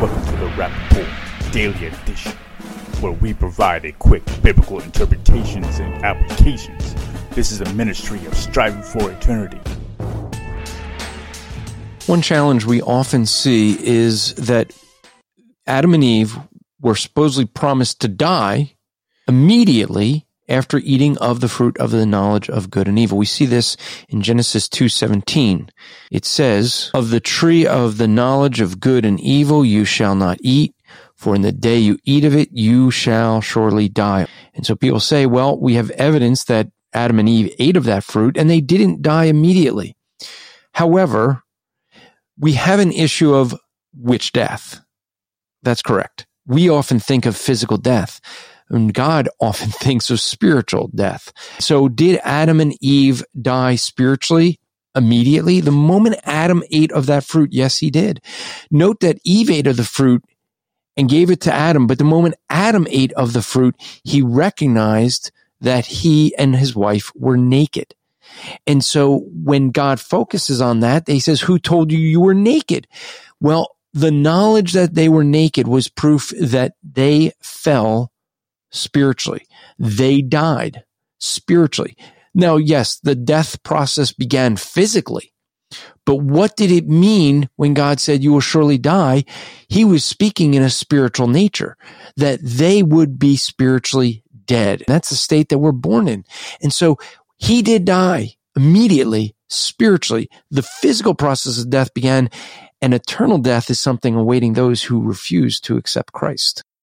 Rapp Report Daily Edition, where we provide a quick biblical interpretations and applications. This is a ministry of striving for eternity. One challenge we often see is that Adam and Eve were supposedly promised to die immediately after eating of the fruit of the knowledge of good and evil. We see this in Genesis 2:17. It says, "Of the tree of the knowledge of good and evil you shall not eat, for in the day you eat of it you shall surely die." And so people say, well, we have evidence that Adam and Eve ate of that fruit and they didn't die immediately. However, we have an issue of which death. That's correct. We often think of physical death. And God often thinks of spiritual death. So did Adam and Eve die spiritually immediately? The moment Adam ate of that fruit, yes, he did. Note that Eve ate of the fruit and gave it to Adam. But the moment Adam ate of the fruit, he recognized that he and his wife were naked. And so when God focuses on that, he says, who told you you were naked? Well, the knowledge that they were naked was proof that they fell spiritually. They died spiritually. Now, yes, the death process began physically, but what did it mean when God said you will surely die? He was speaking in a spiritual nature that they would be spiritually dead. That's the state that we're born in. And so he did die immediately spiritually. The physical process of death began and eternal death is something awaiting those who refuse to accept Christ.